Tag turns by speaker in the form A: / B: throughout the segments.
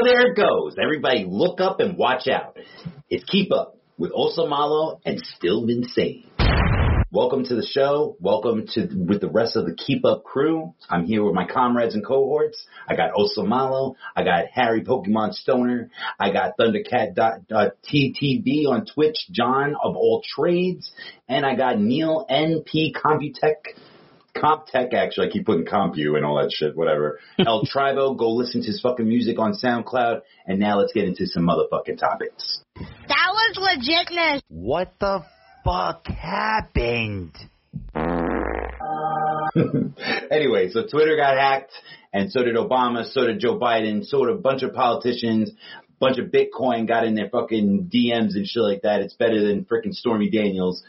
A: Oh, there it goes. Everybody look up and watch out. It's Keep Up with Osamalo and Still Insane. Welcome to the show. Welcome to with the rest of the Keep Up crew. I'm here with my comrades and cohorts. I got Osamalo. I got Harry Pokemon Stoner. I got Thundercat uh, TTB on Twitch. John of all trades, and I got Neil NP Computech. CompTech, actually, I keep putting CompU and all that shit, whatever. El Tribo, go listen to his fucking music on SoundCloud. And now let's get into some motherfucking topics.
B: That was legitness.
C: What the fuck happened?
A: anyway, so Twitter got hacked, and so did Obama, so did Joe Biden, so did a bunch of politicians, bunch of Bitcoin got in their fucking DMs and shit like that. It's better than freaking Stormy Daniels.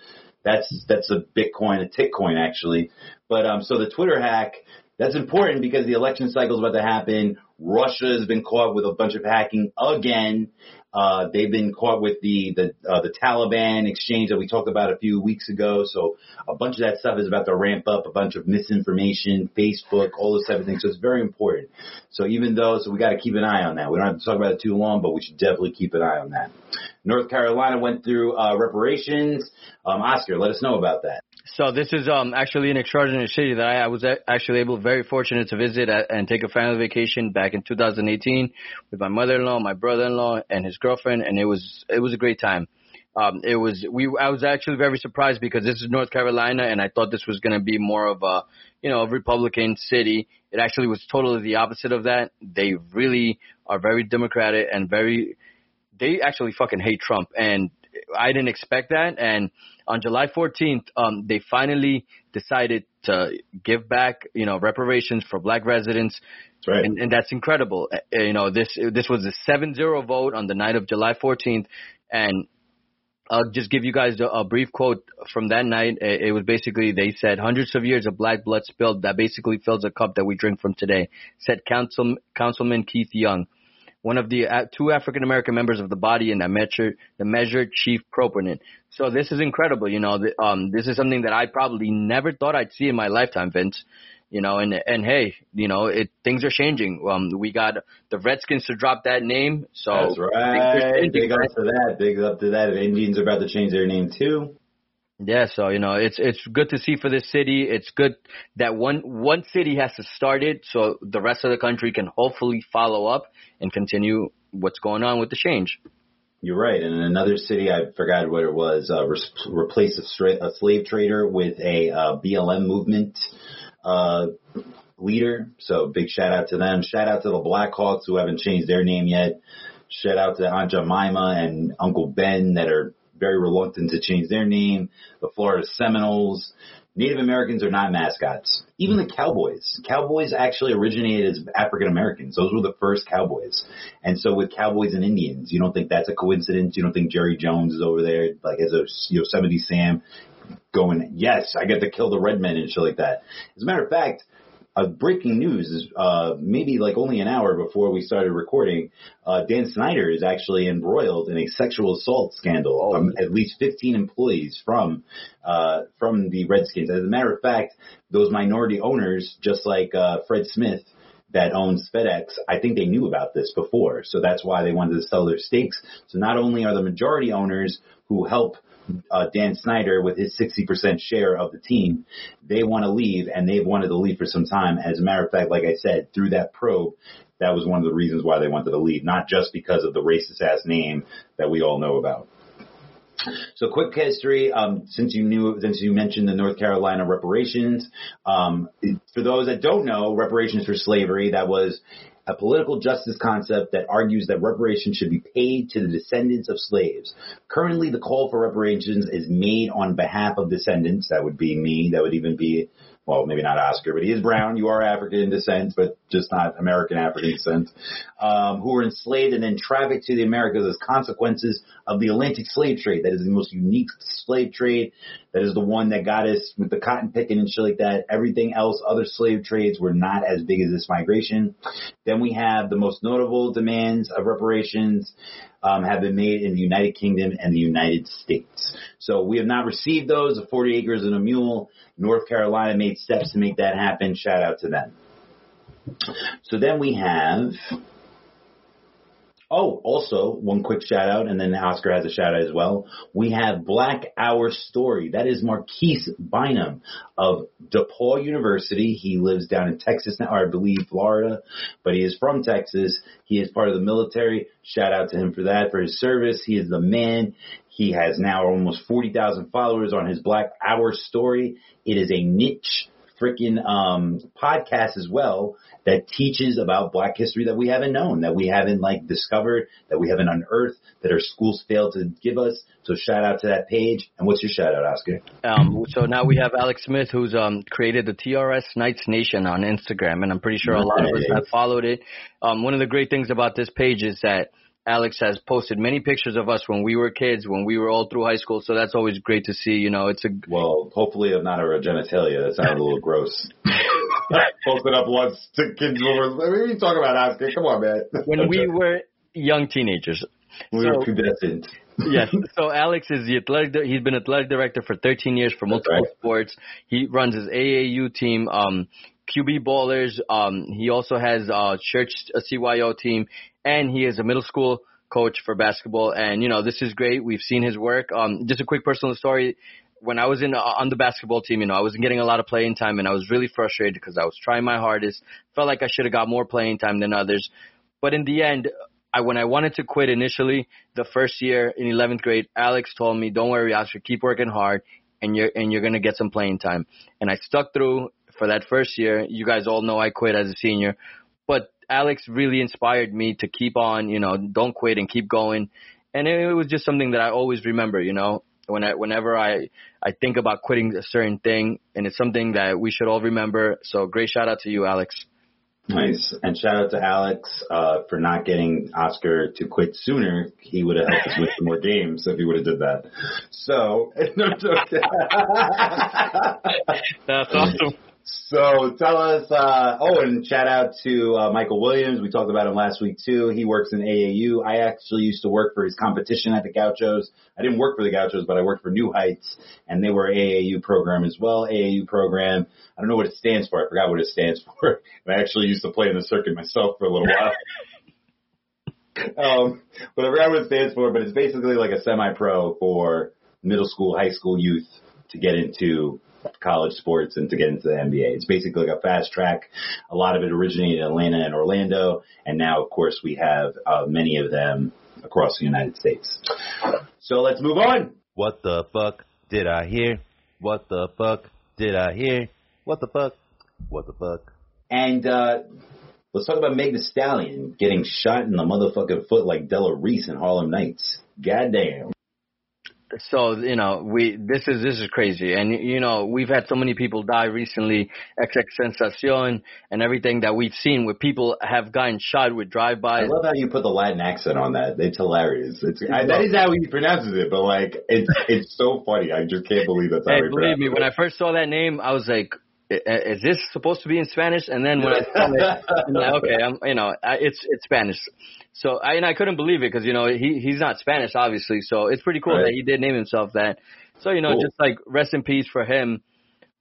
A: That's that's a Bitcoin, a Tickcoin actually. But um, so the Twitter hack, that's important because the election cycle is about to happen. Russia has been caught with a bunch of hacking again. Uh, they've been caught with the the uh, the Taliban exchange that we talked about a few weeks ago. So a bunch of that stuff is about to ramp up. A bunch of misinformation, Facebook, all this type of thing. So it's very important. So even though, so we got to keep an eye on that. We don't have to talk about it too long, but we should definitely keep an eye on that. North Carolina went through uh, reparations. Um, Oscar, let us know about that.
D: So this is um actually an extraordinary city that I, I was actually able, very fortunate to visit at, and take a family vacation back in 2018 with my mother-in-law, my brother-in-law, and his girlfriend, and it was it was a great time. Um, it was we I was actually very surprised because this is North Carolina, and I thought this was going to be more of a you know a Republican city. It actually was totally the opposite of that. They really are very democratic and very they actually fucking hate Trump, and I didn't expect that. And on July 14th, um, they finally decided to give back, you know, reparations for black residents.
A: Right.
D: And, and that's incredible. Uh, you know, this, this was a 7-0 vote on the night of July 14th. And I'll just give you guys a, a brief quote from that night. It, it was basically, they said, hundreds of years of black blood spilled that basically fills a cup that we drink from today, said Council, Councilman Keith Young one of the uh, two African American members of the body in that measure, the measured chief proponent. So this is incredible. You know, the, um, this is something that I probably never thought I'd see in my lifetime, Vince. You know, and and hey, you know, it things are changing. Um, we got the Redskins to drop that name, so
A: that's right. Big up to that. Big up to that. If Indians are about to change their name too.
D: Yeah, so you know it's it's good to see for this city. It's good that one one city has to start it, so the rest of the country can hopefully follow up and continue what's going on with the change.
A: You're right. And in another city, I forgot what it was, uh, re- replace a, stra- a, slave trader with a uh, BLM movement uh, leader. So big shout out to them. Shout out to the Blackhawks who haven't changed their name yet. Shout out to Aunt Jemima and Uncle Ben that are very reluctant to change their name. The Florida Seminoles. Native Americans are not mascots. Even the Cowboys. Cowboys actually originated as African Americans. Those were the first Cowboys. And so with Cowboys and Indians, you don't think that's a coincidence? You don't think Jerry Jones is over there, like as a Yosemite Sam, going, yes, I get to kill the red men and shit like that. As a matter of fact, uh, breaking news is uh, maybe like only an hour before we started recording. Uh, Dan Snyder is actually embroiled in a sexual assault scandal. Oh. Um, at least 15 employees from uh, from the Redskins. As a matter of fact, those minority owners, just like uh, Fred Smith, that owns FedEx, I think they knew about this before. So that's why they wanted to sell their stakes. So not only are the majority owners who help uh, Dan Snyder with his 60% share of the team, they want to leave and they've wanted to leave for some time. As a matter of fact, like I said, through that probe, that was one of the reasons why they wanted to leave, not just because of the racist ass name that we all know about. So quick history, um, since you knew, since you mentioned the North Carolina reparations, um, for those that don't know, reparations for slavery, that was a political justice concept that argues that reparations should be paid to the descendants of slaves. Currently, the call for reparations is made on behalf of descendants. That would be me. That would even be well, maybe not Oscar, but he is brown. You are African descent, but just not American African descent, um, who were enslaved and then trafficked to the Americas as consequences of the Atlantic slave trade. That is the most unique slave trade. That is the one that got us with the cotton picking and shit like that. Everything else, other slave trades were not as big as this migration. Then we have the most notable demands of reparations um, have been made in the United Kingdom and the United States. So we have not received those, the 40 acres and a mule. North Carolina made steps to make that happen. Shout out to them. So then we have Oh, also one quick shout out, and then Oscar has a shout out as well. We have Black Hour Story. That is Marquise Bynum of DePaul University. He lives down in Texas now, or I believe Florida, but he is from Texas. He is part of the military. Shout out to him for that, for his service. He is the man. He has now almost 40,000 followers on his Black Hour Story. It is a niche freaking um, podcast as well that teaches about Black history that we haven't known, that we haven't like discovered, that we haven't unearthed, that our schools failed to give us. So shout out to that page. And what's your shout out, Oscar?
D: Um, so now we have Alex Smith, who's um, created the TRS Knights Nation on Instagram, and I'm pretty sure a lot of us have followed it. Um, one of the great things about this page is that Alex has posted many pictures of us when we were kids, when we were all through high school. So that's always great to see. You know, it's a
A: well, hopefully I'm not our genitalia. That sounded a little gross. Posted up once to kids. What are you talking about, Oscar? Come on, man.
D: when we were young teenagers.
A: We
D: so,
A: were pubescent.
D: yes. So Alex is the athletic. He's been athletic director for 13 years for multiple right. sports. He runs his AAU team. Um, QB Ballers. Um, he also has a church a CYO team, and he is a middle school coach for basketball. And you know, this is great. We've seen his work. Um, just a quick personal story. When I was in uh, on the basketball team, you know, I wasn't getting a lot of playing time, and I was really frustrated because I was trying my hardest. Felt like I should have got more playing time than others, but in the end, I when I wanted to quit initially, the first year in 11th grade, Alex told me, "Don't worry, Oscar, keep working hard, and you're and you're gonna get some playing time." And I stuck through for that first year. You guys all know I quit as a senior, Alex really inspired me to keep on, you know, don't quit and keep going. And it was just something that I always remember, you know, when I, whenever I, I think about quitting a certain thing and it's something that we should all remember. So great shout out to you, Alex.
A: Nice. And shout out to Alex uh, for not getting Oscar to quit sooner. He would have helped us win some more games if he would have did that. So, no,
D: That's awesome.
A: So tell us, uh, oh, and shout out to uh, Michael Williams. We talked about him last week too. He works in AAU. I actually used to work for his competition at the Gauchos. I didn't work for the Gauchos, but I worked for New Heights, and they were AAU program as well. AAU program. I don't know what it stands for. I forgot what it stands for. I actually used to play in the circuit myself for a little while. um, but I forgot what it stands for. But it's basically like a semi-pro for middle school, high school youth to get into college sports and to get into the NBA. It's basically like a fast track. A lot of it originated in Atlanta and Orlando, and now, of course, we have uh, many of them across the United States. So let's move on.
C: What the fuck did I hear? What the fuck did I hear? What the fuck? What the fuck?
A: And uh, let's talk about Meg the Stallion getting shot in the motherfucking foot like Della Reese in Harlem Nights. Goddamn
D: so you know we this is this is crazy and you know we've had so many people die recently XX Sensacion and everything that we've seen where people have gotten shot with drive-bys.
A: I love how you put the Latin accent on that. It's hilarious. It's I, that is how he pronounces it, but like it's it's so funny. I just can't believe that's how
D: hey,
A: he
D: believe me,
A: it.
D: when I first saw that name, I was like, is this supposed to be in Spanish? And then when I saw it, I'm like, okay, I'm, you know, it's it's Spanish. So I and I couldn't believe it because you know he he's not Spanish obviously. So it's pretty cool right. that he did name himself that. So you know, cool. just like rest in peace for him.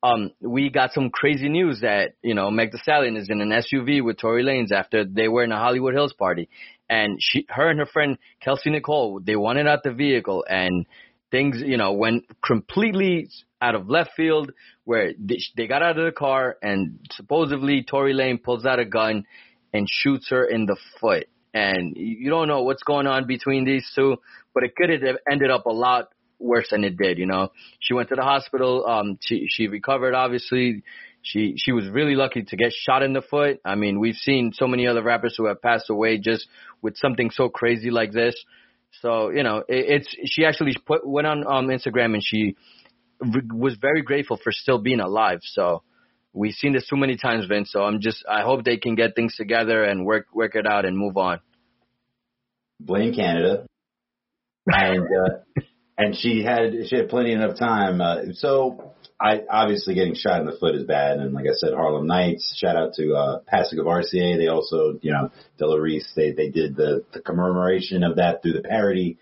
D: Um, we got some crazy news that you know Meg The Stallion is in an SUV with Tory Lanez after they were in a Hollywood Hills party, and she, her and her friend Kelsey Nicole, they wanted out the vehicle, and things you know went completely out of left field where they, got out of the car and supposedly Tory Lane pulls out a gun and shoots her in the foot and you don't know what's going on between these two, but it could have ended up a lot worse than it did. You know, she went to the hospital. Um, she she recovered. Obviously, she she was really lucky to get shot in the foot. I mean, we've seen so many other rappers who have passed away just with something so crazy like this. So you know, it, it's she actually put went on um Instagram and she re- was very grateful for still being alive. So we've seen this too many times, Vince. So I'm just I hope they can get things together and work work it out and move on.
A: Blame Canada, and uh, and she had she had plenty enough time. Uh, so I obviously getting shot in the foot is bad, and like I said, Harlem Nights. Shout out to uh, Passing of RCA. They also, you know, Della Reese. They they did the the commemoration of that through the parody.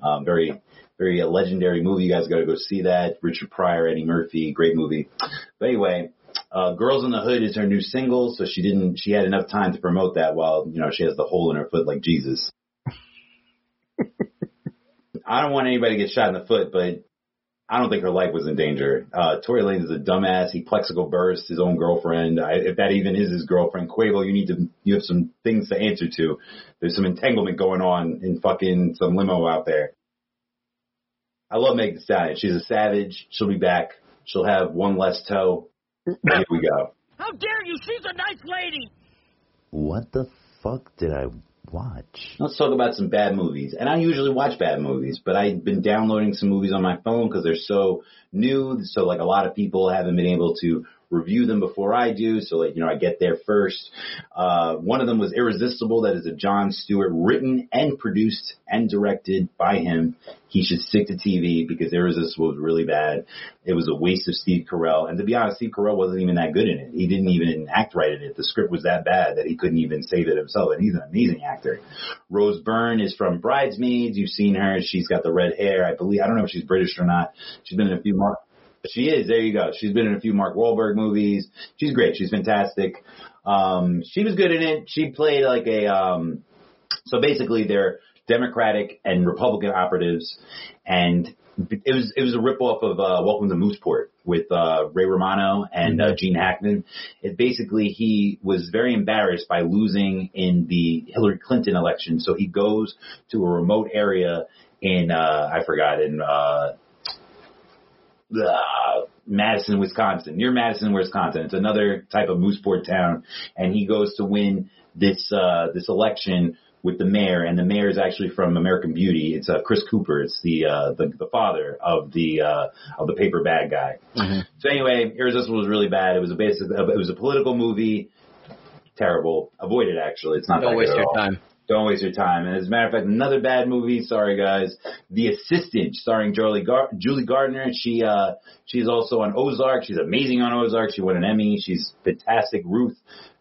A: Um, very very a legendary movie. You guys got to go see that. Richard Pryor, Eddie Murphy, great movie. But anyway, uh, Girls in the Hood is her new single, so she didn't, she had enough time to promote that while, you know, she has the hole in her foot like Jesus. I don't want anybody to get shot in the foot, but I don't think her life was in danger. Uh, Tory Lanez is a dumbass. He plexical burst his own girlfriend. I, if that even is his girlfriend, Quavo, you need to, you have some things to answer to. There's some entanglement going on in fucking some limo out there. I love Meg Thee Stallion. She's a savage. She'll be back. She'll have one less toe. Here we go.
B: How dare you? She's a nice lady.
C: What the fuck did I watch?
A: Let's talk about some bad movies. And I usually watch bad movies, but I've been downloading some movies on my phone because they're so new. So like a lot of people haven't been able to review them before I do. So like, you know, I get there first. Uh, one of them was Irresistible. That is a Jon Stewart written and produced and directed by him. He should stick to TV because Irresistible was really bad. It was a waste of Steve Carell. And to be honest, Steve Carell wasn't even that good in it. He didn't even act right in it. The script was that bad that he couldn't even save it himself. And he's an amazing actor. Rose Byrne is from Bridesmaids. You've seen her. She's got the red hair. I believe, I don't know if she's British or not. She's been in a few more. She is. There you go. She's been in a few Mark Wahlberg movies. She's great. She's fantastic. Um, she was good in it. She played like a, um, so basically they're Democratic and Republican operatives and it was, it was a ripoff of, uh, Welcome to Mooseport with, uh, Ray Romano and, uh, Gene Hackman. It basically, he was very embarrassed by losing in the Hillary Clinton election. So he goes to a remote area in, uh, I forgot, in, uh, uh, Madison, Wisconsin, near Madison, Wisconsin. It's another type of Mooseport town, and he goes to win this uh, this election with the mayor, and the mayor is actually from American Beauty. It's uh, Chris Cooper. It's the uh, the the father of the uh, of the paper bag guy. So anyway, Irresistible was really bad. It was a basic. It was a political movie. Terrible. Avoid it. Actually, it's not.
D: Don't waste your
A: all.
D: time.
A: Don't waste your time. And as a matter of fact, another bad movie. Sorry, guys. The Assistant, starring Julie, Gar- Julie Gardner. She uh, she's also on Ozark. She's amazing on Ozark. She won an Emmy. She's fantastic. Ruth,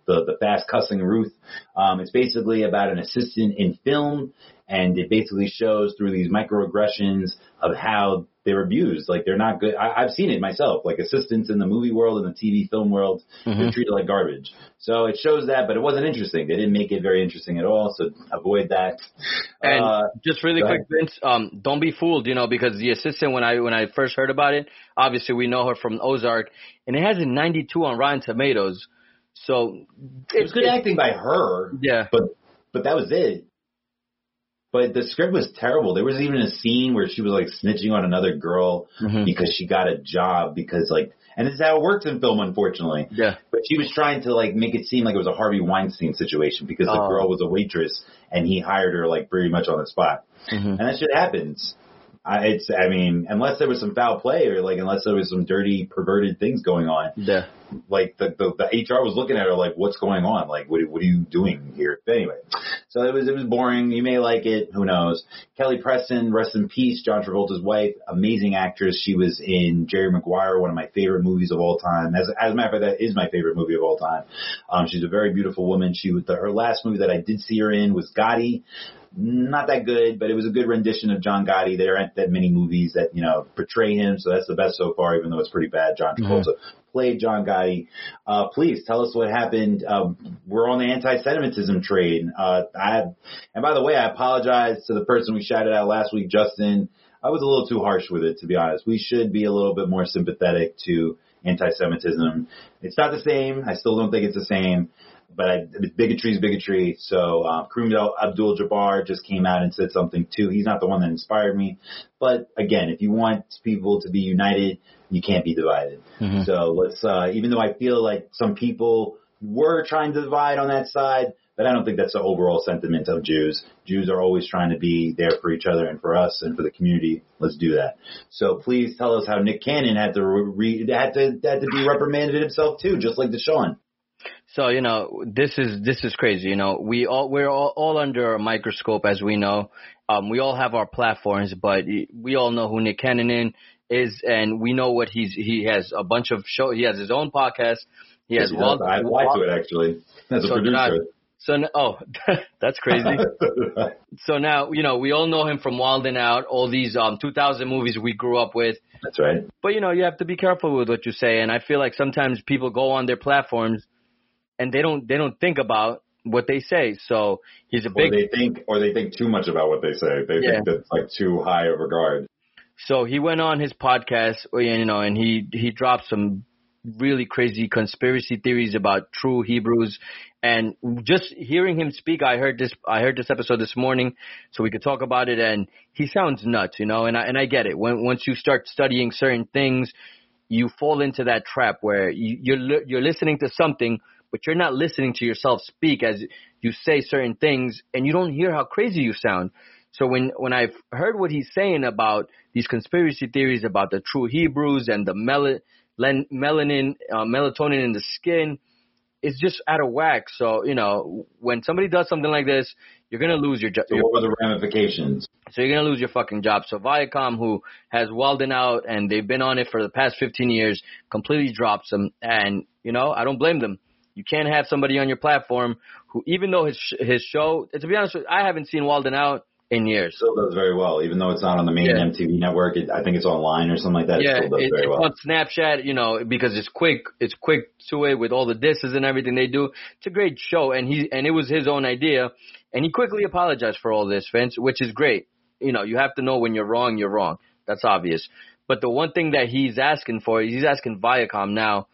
A: the the fast cussing Ruth. Um, it's basically about an assistant in film, and it basically shows through these microaggressions of how they're abused. Like they're not good. I, I've seen it myself. Like assistants in the movie world and the TV film world, they're treated like garbage. So it shows that, but it wasn't interesting. They didn't make it very interesting at all. So avoid that.
D: And
A: Uh,
D: just really quick,
A: ahead.
D: Vince, um, don't be fooled, you know, because the assistant when I when I first heard about it, obviously we know her from Ozark, and it has a 92 on Rotten Tomatoes. So
A: it was good acting by her,
D: Yeah.
A: but but that was it. But the script was terrible. There was even a scene where she was like snitching on another girl
D: Mhm.
A: because she got a job because like, and this is how it works in film, unfortunately.
D: Yeah.
A: But she was trying to like make it seem like it was a Harvey Weinstein situation because the
D: Oh.
A: girl was a waitress and he hired her like pretty much on the spot.
D: Mhm.
A: And that shit happens. I, it's, I mean, unless there was some foul play or like, unless there was some dirty, perverted things going on,
D: Yeah.
A: like the, the, the HR was looking at her like, what's going on? Like, what, what are you doing here? But anyway, so it was, it was boring. You may like it. Who knows? Kelly Preston, rest in peace. John Travolta's wife, amazing actress. She was in Jerry Maguire, one of my favorite movies of all time. As, as a matter of fact, that is my favorite movie of all time. Um, she's a very beautiful woman. She was, the, her last movie that I did see her in was Gotti not that good, but it was a good rendition of John Gotti. There aren't that many movies that, you know, portray him, so that's the best so far, even though it's pretty bad. John Travolta played John Gotti. Uh, please tell us what happened. Um, we're on the anti-Semitism train. Uh, I, and by the way, I apologize to the person we shouted out last week, Justin. I was a little too harsh with it, to be honest. We should be a little bit more sympathetic to anti-Semitism. It's not the same. I still don't think it's the same but I, bigotry is bigotry. So uh, Kareem Abdul-Jabbar just came out and said something too. He's not the one that inspired me, but again, if you want people to be united, you can't be divided.
D: Mhm.
A: So let's. Uh, even though I feel like some people were trying to divide on that side, but I don't think that's the overall sentiment of Jews. Jews are always trying to be there for each other and for us and for the community. Let's do that. So please tell us how Nick Cannon had to re- had to had to be reprimanded himself too, just like DeSean.
D: So you know this is this is crazy. You know we all we're all, all under a microscope as we know. Um, we all have our platforms, but we all know who Nick Cannon is, and we know what he's he has a bunch of show. He has his own podcast. He has
A: Yes, he. I applied to it actually as a
D: So
A: producer.
D: So n- oh, that's crazy. so now you know we all know him from Wild and Out, all these um 2000 movies we grew up with.
A: That's right.
D: But you know you have to be careful with what you say, and I feel like sometimes people go on their platforms and they don't they don't think about what they say. So he's a big.
A: Or they think, or they think too much about what they say. They
D: Yeah.
A: think that's like too high of regard.
D: So he went on his podcast, you know, and he he dropped some really crazy conspiracy theories about true Hebrews. And just hearing him speak, I heard this I heard this episode this morning, so we could talk about it. And he sounds nuts, you know, and I and I get it. When once you start studying certain things, you fall into that trap where you, you're you're listening to something, but you're not listening to yourself speak as you say certain things, and you don't hear how crazy you sound. So when when I've heard what he's saying about these conspiracy theories about the true Hebrews and the mel- len- melanin, uh, melatonin in the skin, it's just out of whack. So you know, when somebody does something like this, you're gonna lose your job.
A: So what were the ramifications?
D: So you're gonna lose your fucking job. So Viacom, who has Wild 'N Out and they've been on it for the past 15 years, completely drops them. And you know, I don't blame them. You can't have somebody on your platform who, even though his his show, to be honest, with you, I haven't seen Wild 'N Out in years.
A: Still does very well, even though it's not on the main
D: Yeah.
A: MTV network. It, I think it's online or something like that.
D: yeah,
A: it
D: it, it's
A: well.
D: on Snapchat, you know, because it's quick. It's quick to it with all the disses and everything they do. It's a great show, and he and it was his own idea, and he quickly apologized for all this, Vince, which is great. You know, you have to know when you're wrong, you're wrong. That's obvious. But the one thing that he's asking for, he's asking Viacom now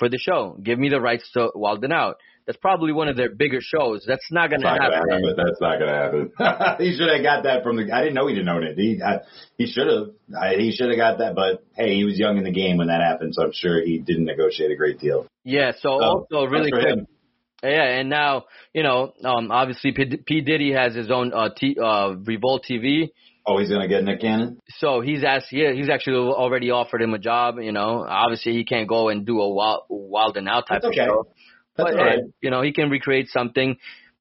D: for the show. Give me the rights to Wild 'N Out. That's probably one of their bigger shows. That's not going to happen.
A: happen. That's not gonna happen. he should have got that from the. I didn't know he didn't own it. He I, he should have. He should have got that. But hey, he was young in the game when that happened, so I'm sure he didn't negotiate a great deal.
D: Yeah. So
A: So,
D: also really
A: good
D: quick,
A: him.
D: Yeah, and now you know, um, obviously P, P Diddy has his own uh, T, uh, Revolt TV.
A: Oh, he's gonna get Nick Cannon.
D: So he's asked, yeah, he's actually already offered him a job. You know, obviously he can't go and do a wild, wild and out type
A: That's okay.
D: of show.
A: That's
D: but
A: right.
D: hey, you know, he can recreate something.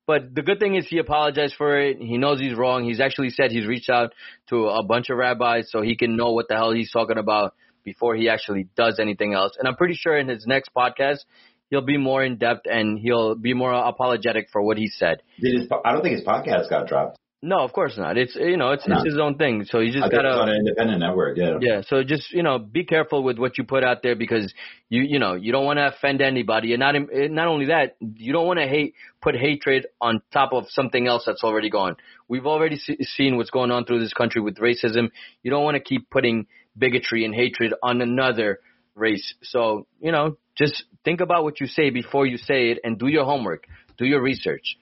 D: But the good thing is he apologized for it. He knows he's wrong. He's actually said he's reached out to a bunch of rabbis so he can know what the hell he's talking about before he actually does anything else. And I'm pretty sure in his next podcast he'll be more in depth and he'll be more apologetic for what he said.
A: Did his? I don't think his podcast got dropped.
D: No, of course not. It's you know, it's
A: No.
D: it's his own thing. So you
A: I
D: just
A: think it's on
D: gotta
A: an independent network. Yeah.
D: yeah. So just you know, be careful with what you put out there because you you know you don't want to offend anybody, and not eh, not only that, you don't want to hate put hatred on top of something else that's already gone. We've already se- seen what's going on through this country with racism. You don't want to keep putting bigotry and hatred on another race. So you know, just think about what you say before you say it, and do your homework, do your research.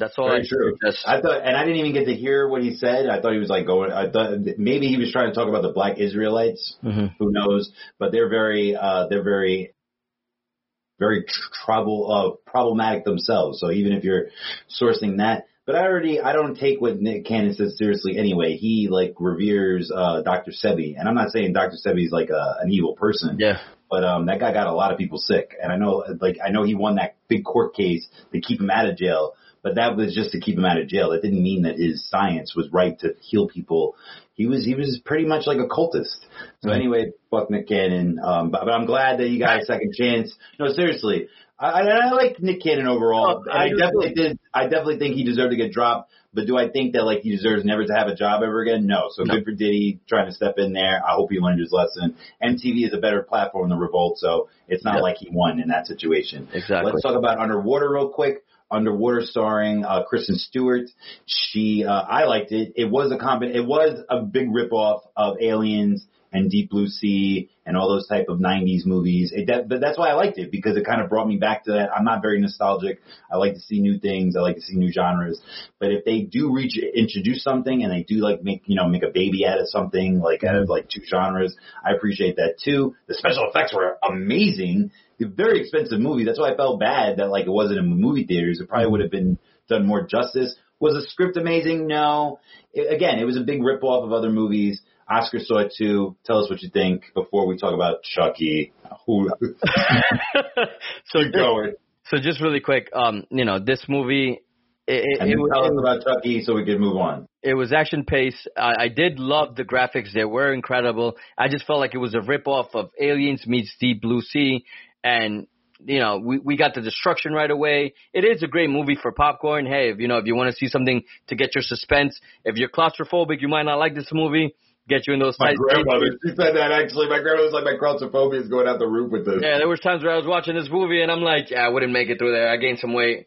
D: That's all
A: Very
D: I
A: true.
D: Just,
A: I thought, and I didn't even get to hear what he said. I thought he was like going. I thought maybe he was trying to talk about the Black Israelites.
D: Mhm.
A: Who knows? But they're very, uh, they're very, very tr- trouble, uh, problematic themselves. So even if you're sourcing that, but I already, I don't take what Nick Cannon says seriously anyway. He like reveres uh, Dr. Sebi, and I'm not saying Dr. Sebi is like a, an evil person.
D: yeah.
A: But um, that guy got a lot of people sick, and I know, like, I know he won that big court case to keep him out of jail. But that was just to keep him out of jail. That didn't mean that his science was right to heal people. He was he was pretty much like a cultist. So anyway, fuck Nick Cannon. Um, but, but I'm glad that you got a second chance. No, seriously, I, I, I like Nick Cannon overall.
D: Oh,
A: I
D: I do
A: definitely did. I definitely think he deserved to get dropped. But do I think that like he deserves never to have a job ever again? No. So
D: No.
A: good for Diddy trying to step in there. I hope he learned his lesson. MTV is a better platform than Revolt, so it's not
D: Yep.
A: like he won in that situation.
D: Exactly.
A: Let's talk about Underwater real quick. Underwater starring uh, Kristen Stewart. She, uh, I liked it. It was a combi- It was a big ripoff of Aliens and Deep Blue Sea and all those type of '90s movies. It, that, but that's why I liked it because it kind of brought me back to that. I'm not very nostalgic. I like to see new things. I like to see new genres. But if they do reach introduce something and they do like make you know make a baby out of something like out of like two genres, I appreciate that too. The special effects were amazing. A very expensive movie. That's why I felt bad that like it wasn't in movie theaters. It probably would have been done more justice. Was the script amazing? No. It, again, it was a big rip off of other movies. Oscar saw it too. Tell us what you think before we talk about Chucky. Who
D: so
A: going?
D: So just really quick, um, you know, this movie, it, it,
A: And
D: it,
A: tell us about Chucky so we can move on.
D: it was action paced. I, I did love the graphics; they were incredible. I just felt like it was a rip off of Aliens meets Deep Blue Sea, and you know, we we got the destruction right away. It is a great movie for popcorn. Hey, if you know, if you want to see something to get your suspense, if you're claustrophobic, you might not like this movie. Get you in those
A: My grandmother, she said that actually. My grandmother was like, my claustrophobia is going out the roof with this.
D: Yeah, there was times where I was watching this movie and I'm like, yeah, I wouldn't make it through there. I gained some weight.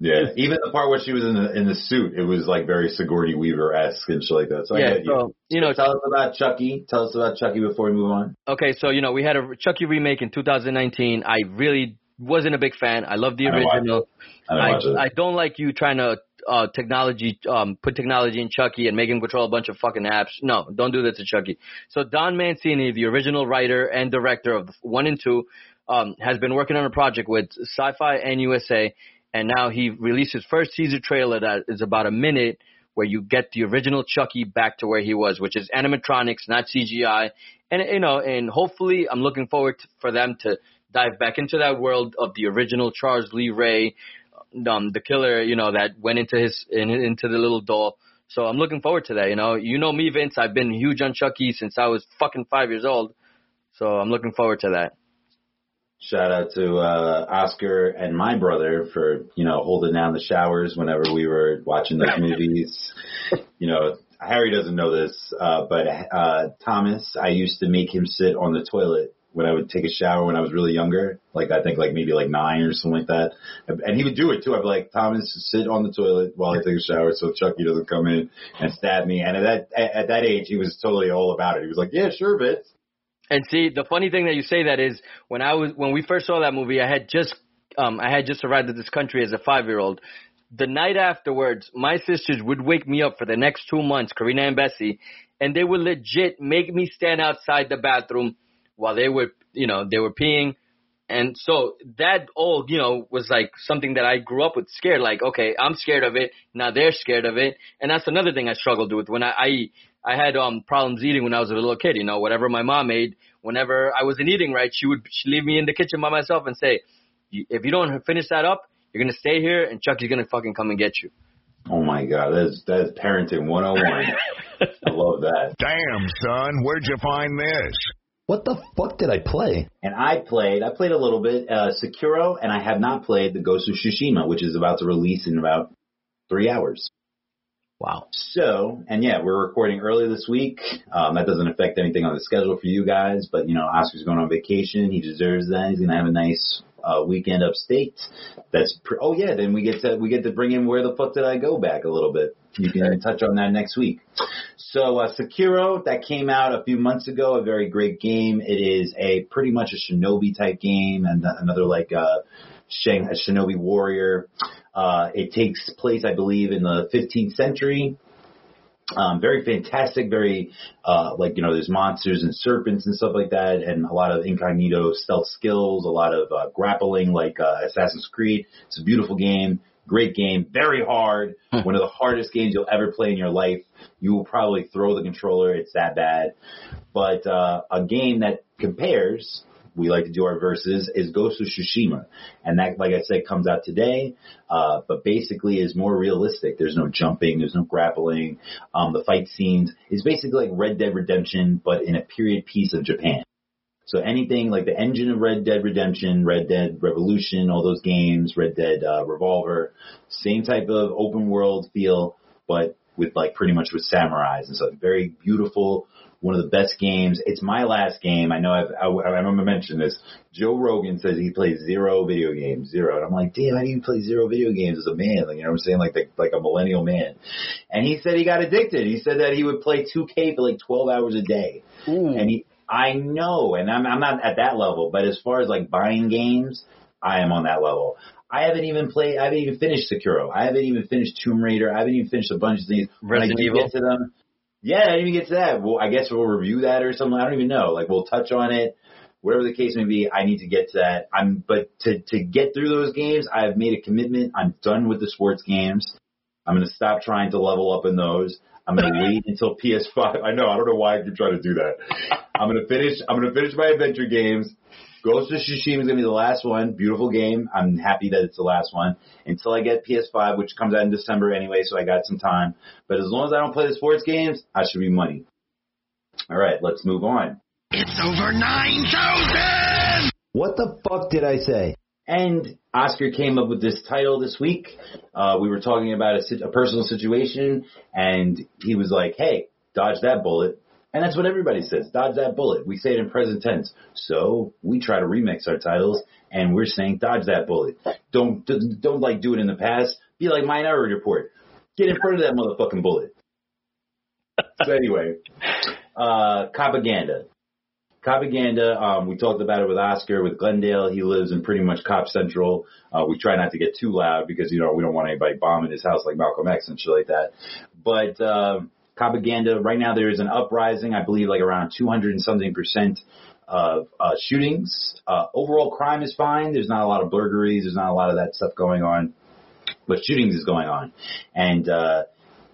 A: Yeah, even the part where she was in the in the suit, it was like very Sigourney Weaver esque and shit like that. So I
D: yeah,
A: get you.
D: so you know,
A: Tell us about Chucky. Tell us about Chucky before we move on.
D: okay, so you know, we had a Chucky remake in 2019. I really wasn't a big fan. I love the
A: I don't
D: original.
A: I don't
D: I,
A: watch it.
D: I don't like you trying to uh technology um put technology in Chucky and make him control a bunch of fucking apps. No, don't do that to Chucky. So Don Mancini, the original writer and director of one and two, um, has been working on a project with Syfy and USA, and now he released his first teaser trailer that is about a minute where you get the original Chucky back to where he was, which is animatronics, not CGI. And you know, and hopefully, I'm looking forward to, for them to dive back into that world of the original Charles Lee Ray, um, the killer, you know, that went into his in, into the little doll. So I'm looking forward to that. You know, you know me, Vince. I've been huge on Chucky since I was fucking five years old. So I'm looking forward to that.
A: Shout out to uh, Oscar and my brother for you know holding down the showers whenever we were watching those movies. You know, Harry doesn't know this, uh, but uh, Thomas, I used to make him sit on the toilet when I would take a shower when I was really younger, like I think like maybe like nine or something like that. And he would do it too. I'd be like, Thomas, sit on the toilet while I take a shower so Chucky doesn't come in and stab me. And at that at, at that age, he was totally all about it. He was like, Yeah, sure, Vince.
D: And see, the funny thing that you say that is when I was when we first saw that movie, I had just um I had just arrived at this country as a five year old. The night afterwards, my sisters would wake me up for the next two months, Karina and Bessie, and they would legit make me stand outside the bathroom while they were, you know, they were peeing. And so that all, you know, was like something that I grew up with scared. Like, okay, I'm scared of it. Now they're scared of it. And that's another thing I struggled with when I, I, I had, um, problems eating when I was a little kid, you know, whatever my mom made, whenever I wasn't eating right, she would she'd leave me in the kitchen by myself and say, "You- if you don't finish that up, you're going to stay here and Chucky's going to fucking come and get you.
A: Oh my God, that's that's parenting 101. I love that.
E: Damn, son, where'd you find this?
F: What the fuck did I play?
A: And I played, I played a little bit, uh, Sekiro, and I have not played the Ghost of Tsushima, which is about to release in about three hours.
F: Wow.
A: So, and yeah, we're recording early this week. Um, that doesn't affect anything on the schedule for you guys, but you know, Oscar's going on vacation. He deserves that. He's going to have a nice, uh, weekend upstate. That's, pr- oh yeah, then we get to, we get to bring in Where the Fuck Did I Go back a little bit. You can touch on that next week. So, uh, Sekiro, that came out a few months ago, a very great game. It is a pretty much a shinobi type game and another like, uh, Shang, a shinobi warrior. Uh, it takes place, I believe, in the 15th century. Um, very fantastic, very, uh, like, you know, there's monsters and serpents and stuff like that, and a lot of incognito stealth skills, a lot of, uh, grappling like, uh, Assassin's Creed. It's a beautiful game, great game, very hard, one of the hardest games you'll ever play in your life. You will probably throw the controller, it's that bad. But, uh, a game that compares, we like to do our verses is Ghost of Tsushima, and that, like I said, comes out today. Uh, but basically is more realistic. There's no jumping, there's no grappling. Um, the fight scenes is basically like Red Dead Redemption, but in a period piece of Japan. So anything like the engine of Red Dead Redemption, Red Dead Revolution, all those games, Red Dead uh, Revolver, same type of open world feel, but with like pretty much with samurais and stuff. Very beautiful, one of the best games. It's my last game. I know I've, I, I remember mentioning this. Joe Rogan says he plays zero video games, zero. And I'm like, damn, how do you play zero video games as a man? Like, you know what I'm saying? Like, the, like a millennial man. And he said he got addicted. He said that he would play 2K for like 12 hours a day. And he, I know, and I'm, I'm not at that level, but as far as like buying games, I am on that level. I haven't even played, I haven't even finished Sekiro. I haven't even finished Tomb Raider. I haven't even finished a bunch of things. When I
D: Resident Evil?
A: get to them, yeah, I didn't even get to that. Well, I guess we'll review that or something. I don't even know. Like we'll touch on it. Whatever the case may be, I need to get to that. I'm, but to, to get through those games, I've made a commitment. I'm done with the sports games. I'm going to stop trying to level up in those. I'm going to wait until PS5. I know. I don't know why I keep trying to do that. I'm going to finish. I'm going to finish my adventure games. Ghost of Tsushima is going to be the last one. Beautiful game. I'm happy that it's the last one until I get PS5, which comes out in December anyway, so I got some time. But as long as I don't play the sports games, I should be money. All right, let's move on.
E: It's over 9,000!
F: What the fuck did I say?
A: And Oscar came up with this title this week. Uh, we were talking about a, a personal situation, and he was like, "Hey, dodge that bullet. And that's what everybody says. Dodge that bullet. We say it in present tense. So we try to remix our titles and we're saying dodge that bullet. Don't, don't, don't like do it in the past. Be like Minority Report. Get in front of that motherfucking bullet. so anyway, uh, propaganda. Propaganda, um, we talked about it with Oscar, with Glendale. He lives in pretty much Cop Central. Uh, we try not to get too loud because, you know, we don't want anybody bombing his house like Malcolm X and shit like that. But, uh, propaganda, right now there is an uprising, I believe like around 200 and something percent of, uh, shootings. Uh, overall crime is fine. There's not a lot of burglaries. There's not a lot of that stuff going on, but shootings is going on. And, uh,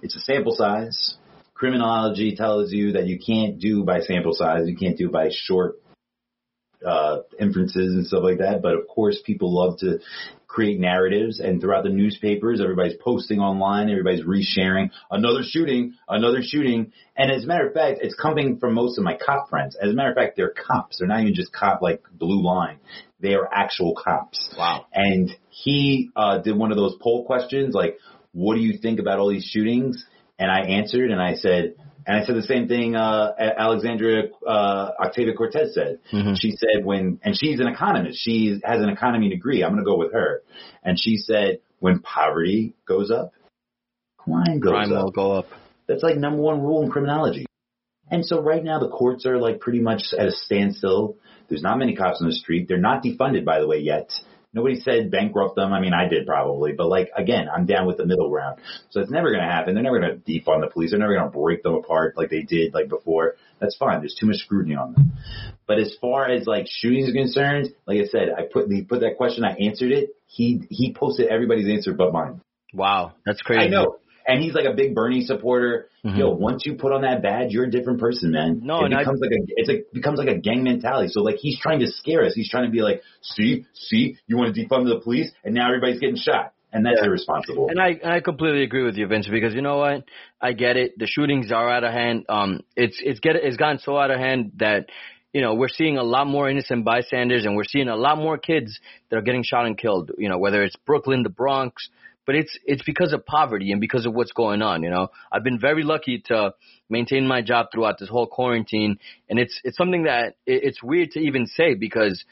A: it's a sample size criminology tells you that you can't do by sample size, you can't do by short uh, inferences and stuff like that. But of course, people love to create narratives, and throughout the newspapers, everybody's posting online, everybody's resharing another shooting, another shooting. And as a matter of fact, it's coming from most of my cop friends. As a matter of fact, they're cops. They're not even just cop like blue line. They are actual cops.
D: Wow.
A: And he uh, did one of those poll questions, like, "What do you think about all these shootings?" And I answered, and I said, and I said the same thing uh, Alexandria uh, Octavia Cortez said.
D: Mhm.
A: She said when, and she's an economist. She has an economy degree. I'm going to go with her. And she said when poverty goes up, crime goes
D: Crime
A: up.
D: will go up.
A: That's like number one rule in criminology. And so right now the courts are like pretty much at a standstill. There's not many cops on the street. They're not defunded, by the way, yet. Nobody said bankrupt them. I mean, I did probably, but like again, I'm down with the middle ground. So it's never going to happen. They're never going to defund the police. They're never going to break them apart like they did like before. That's fine. There's too much scrutiny on them. But as far as like shootings are concerned, like I said, I put he put that question. I answered it. He he posted everybody's answer but mine.
D: Wow, that's crazy.
A: I know. And he's like a big Bernie supporter.
D: Mhm.
A: Yo, once you put on that badge, you're a different person, man.
D: No,
A: it
D: and I-
A: becomes like a it's like becomes like a gang mentality. So like he's trying to scare us. He's trying to be like, see, see, you want to defund the police, and now everybody's getting shot, and that's
D: Yeah.
A: irresponsible.
D: And I and I completely agree with you, Vince, because you know what? I get it. The shootings are out of hand. Um, it's it's get it's gotten so out of hand that you know we're seeing a lot more innocent bystanders, and we're seeing a lot more kids that are getting shot and killed. You know, whether it's Brooklyn, the Bronx, but it's it's because of poverty and because of what's going on. You know, I've been very lucky to maintain my job throughout this whole quarantine, and it's it's something that it, it's weird to even say because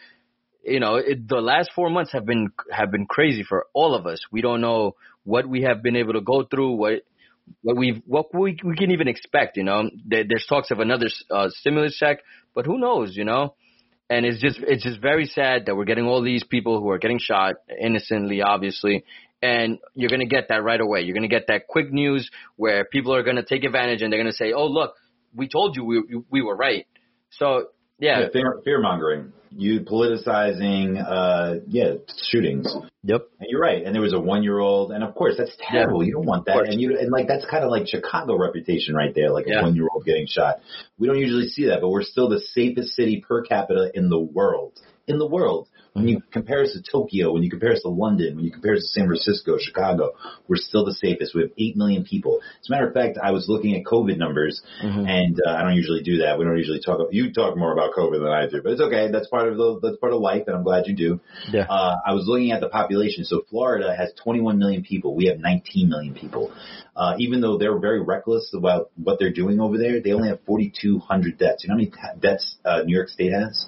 D: you know, it, the last four months have been have been crazy for all of us. We don't know what we have been able to go through, what what we've what we we can even expect. You know, there, there's talks of another uh, stimulus check, but who knows? You know, and it's just it's just very sad that we're getting all these people who are getting shot innocently, obviously. And you're gonna get that right away. You're gonna get that quick news where people are gonna take advantage and they're gonna say, "Oh, look, we told you we we were right." So yeah,
A: yeah, fear, fear mongering, you politicizing, uh, yeah, shootings.
D: yep,
A: And you're right. And there was a one year old, and of course that's terrible. You don't want that. And you and like that's kind of like Chicago reputation right there, like
D: Yeah.
A: a one year old getting shot. We don't usually see that, but we're still the safest city per capita in the world. In the world. When you compare us to Tokyo, when you compare us to London, when you compare us to San Francisco, Chicago, we're still the safest. We have 8 million people. As a matter of fact, I was looking at COVID numbers,
D: Mhm.
A: and uh, I don't usually do that. We don't usually talk, about you talk more about COVID than I do, but it's okay. That's part of the, that's part of life, and I'm glad you do.
D: yeah.
A: Uh, I was looking at the population. So Florida has 21 million people. We have 19 million people. Uh, even though they're very reckless about what they're doing over there, they only have 4,200 deaths. You know how many deaths uh, New York State has?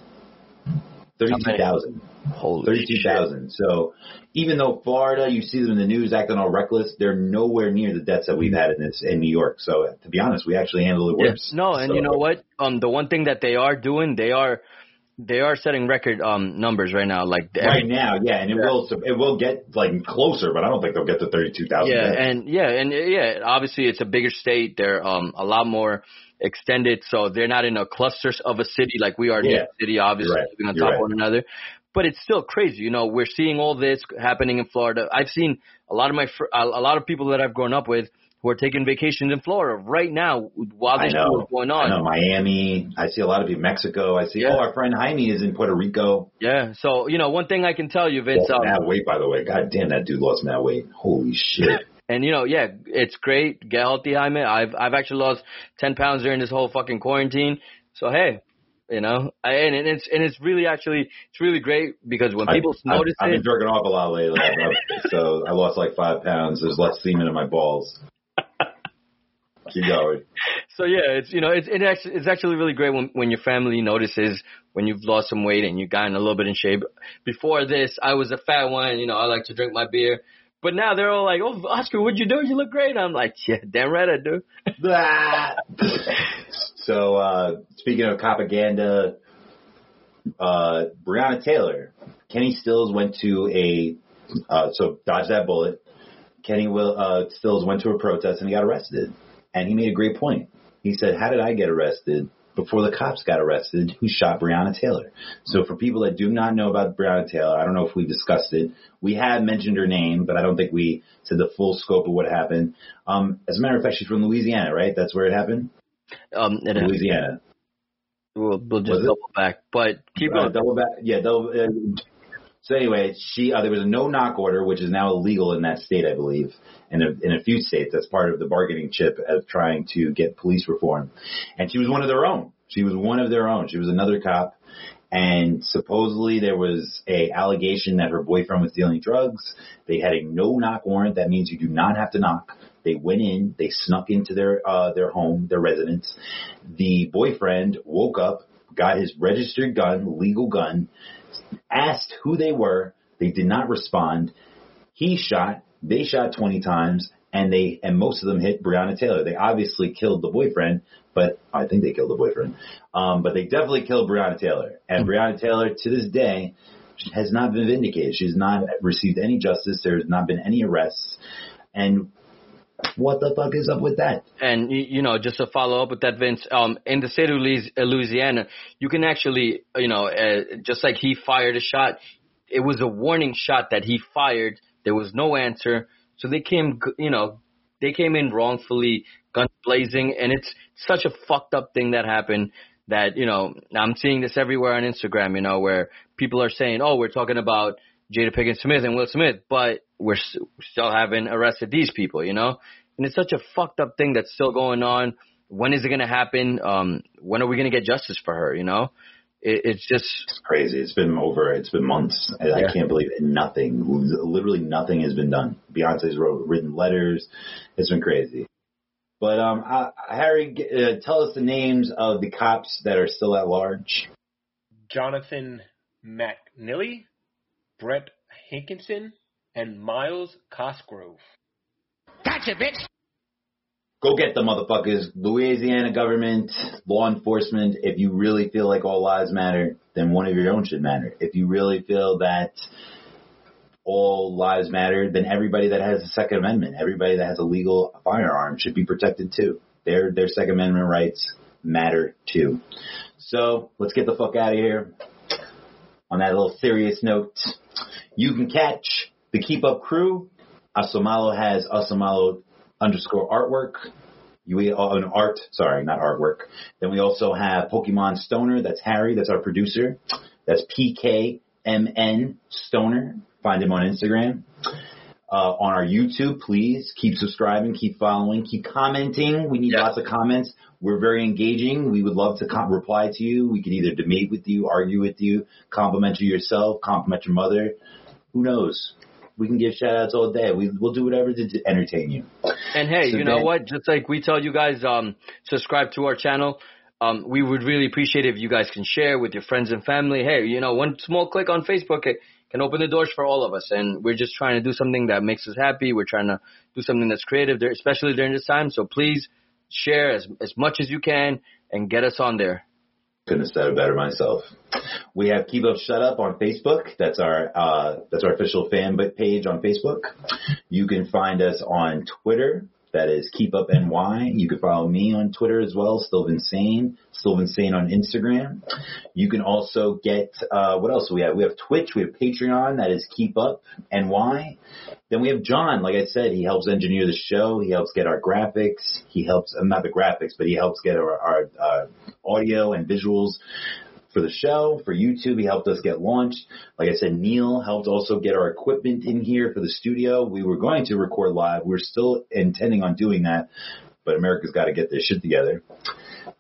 A: 32,000.
D: Holy shit.
A: 32,000. So even though Florida, you see them in the news acting all reckless, they're nowhere near the deaths that we've had in this in New York. So to be honest, we actually handle it worse.
D: No, and
A: So-
D: you know what? Um, the one thing that they are doing, they are, they are setting record um numbers right now. Like
A: Right now, yeah, and it
D: Yeah.
A: will it will get like closer, but I don't think they'll get to thirty two thousand.
D: yeah, and yeah, and yeah, obviously it's a bigger state. They're um a lot more extended, so they're not in a cluster of a city like we are in
A: Yeah.
D: City, obviously
A: right.
D: living on
A: You're
D: top
A: right.
D: of one another. But it's still crazy, you know. We're seeing all this happening in Florida. I've seen a lot of my fr- a lot of people that I've grown up with who are taking vacations in Florida right now while this
A: know.
D: is going on.
A: I know Miami. I see a lot of people. Mexico. I see.
D: Yeah.
A: Oh, our friend Jaime is in Puerto Rico.
D: Yeah. So you know, one thing I can tell you, Vince.
A: Lost
D: Um,
A: mad weight, by the way. God damn, that dude lost mad weight. Holy shit.
D: And you know, yeah, it's great. Get healthy, Jaime. I've I've actually lost ten pounds during this whole fucking quarantine. So hey, you know, I, and, and it's and it's really actually it's really great because when people
A: I,
D: notice
A: I've, I've been jerking off a lot lately, so I lost like five pounds. There's less semen in my balls. Keep going.
D: So yeah, it's you know it's it actually it's actually really great when when your family notices when you've lost some weight and you've gotten a little bit in shape. Before this, I was a fat one. You know, I like to drink my beer. But now they're all like, "Oh, Oscar, what'd you do? You look great." I'm like, "Yeah, damn right I do."
A: so uh, speaking of propaganda, uh, Breonna Taylor, Kenny Stills went to a uh, so dodge that bullet. Kenny will, uh, Stills went to a protest and he got arrested, and he made a great point. He said, "How did I get arrested?" Before the cops got arrested, who shot Breonna Taylor. So for people that do not know about Breonna Taylor, I don't know if we discussed it. We have mentioned her name, but I don't think we said the full scope of what happened. Um, as a matter of fact, she's from Louisiana, right? That's where it happened.
D: Um, uh,
A: Louisiana.
D: we'll, we'll just double back, but keep
A: Uh,
D: going.
A: double back. Yeah, double. Uh, so anyway, she uh, there was a no knock order, which is now illegal in that state, I believe, in, in a few states. That's part of the bargaining chip of trying to get police reform. And she was one of their own. She was one of their own. She was another cop, and supposedly there was a allegation that her boyfriend was dealing drugs. They had a no knock warrant. That means you do not have to knock. They went in, they snuck into their uh, their home, their residence. The boyfriend woke up, got his registered gun, legal gun, asked who they were. They did not respond. He shot. They shot 20 times, and they and most of them hit Breonna Taylor. They obviously killed the boyfriend, but I think they killed the boyfriend. Um, but they definitely killed Breonna Taylor. And Breonna Taylor, to this day, has not been vindicated. She's not received any justice. There has not been any arrests. And what the fuck is up with that?
D: And you know, just to follow up with that, Vince, um, in the state of uh, Louisiana, you can actually, you know, uh, just like he fired a shot, it was a warning shot that he fired. There was no answer, so they came, you know, they came in wrongfully, guns blazing, and it's such a fucked up thing that happened. That you know, I'm seeing this everywhere on Instagram. You know, where people are saying, "Oh, we're talking about Jada Pinkett Smith and Will Smith," but we're still haven't arrested these people. You know, and it's such a fucked up thing that's still going on. When is it going to happen? Um, when are we going to get justice for her? You know, it, it's just
A: It's crazy. It's been over. It's been months. I, I can't believe it. Nothing. Literally nothing has been done. Beyonce's wrote written letters. It's been crazy. But um, uh, Harry, g- uh, tell us the names of the cops that are still at large.
G: Jonathan McNilly, Brett Hankinson, and Myles Cosgrove.
B: Gotcha, bitch.
A: Go get the motherfuckers. Louisiana government, law enforcement. If you really feel like all lives matter, then one of your own should matter. If you really feel that all lives matter, then everybody that has a Second Amendment, everybody that has a legal firearm should be protected too. Their their Second Amendment rights matter too. So let's get the fuck out of here. On that little serious note, you can catch the Keep Up crew. Asomalo has Asomalo underscore artwork. You oh, no, art, sorry, not artwork. Then we also have Pokemon Stoner. That's Harry. That's our producer. That's PKMN Stoner. Find him on Instagram. Uh, on our YouTube, please keep subscribing, keep following, keep commenting. We need
D: Yeah.
A: lots of comments. We're very engaging. We would love to com- reply to you. We can either debate with you, argue with you, compliment you yourself, compliment your mother. Who knows? We can give shout outs all day. We, we'll do whatever to d- entertain you.
D: And hey,
A: So
D: you know
A: then-
D: what? Just like we tell you guys, um, subscribe to our channel. Um, we would really appreciate if you guys can share with your friends and family. Hey, you know, one small click on Facebook ca- can open the doors for all of us. And we're just trying to do something that makes us happy. We're trying to do something that's creative, there, especially during this time. So please share as as much as you can and get us on there.
A: Couldn't have said it better myself. We have Keep Up Shut Up on Facebook. That's our uh, that's our official fan page on Facebook. You can find us on Twitter. That is Keep Up NY. You can follow me on Twitter as well, Still Insane. Still Insane on Instagram. You can also get uh, what else do we have? We have Twitch. We have Patreon. That is Keep Up NY. Then we have John. Like I said, he helps engineer the show. He helps get our graphics. He helps uh, not the graphics, but he helps get our, our uh, audio and visuals for the show, for YouTube. He helped us get launched. Like I said, Neil helped also get our equipment in here for the studio. We were going to record live. We're still intending on doing that, but America's got to get their shit together.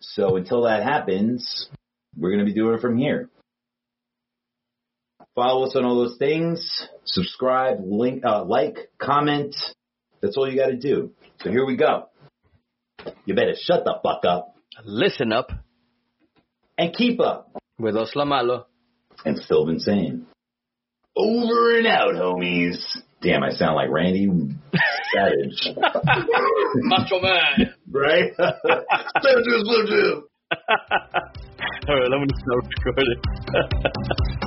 A: So until that happens, we're going to be doing it from here. Follow us on all those things. Subscribe, link, uh, like, comment. That's all you got to do. So here we go. You better shut the fuck up
D: Listen up
A: and keep up.
D: with Os La Malo.
A: And still been saying, over and out, homies. Damn, I sound like Randy Savage.
D: Macho Man.
A: right? Slim Jim, Slim Jim.
D: All right, let me start recording.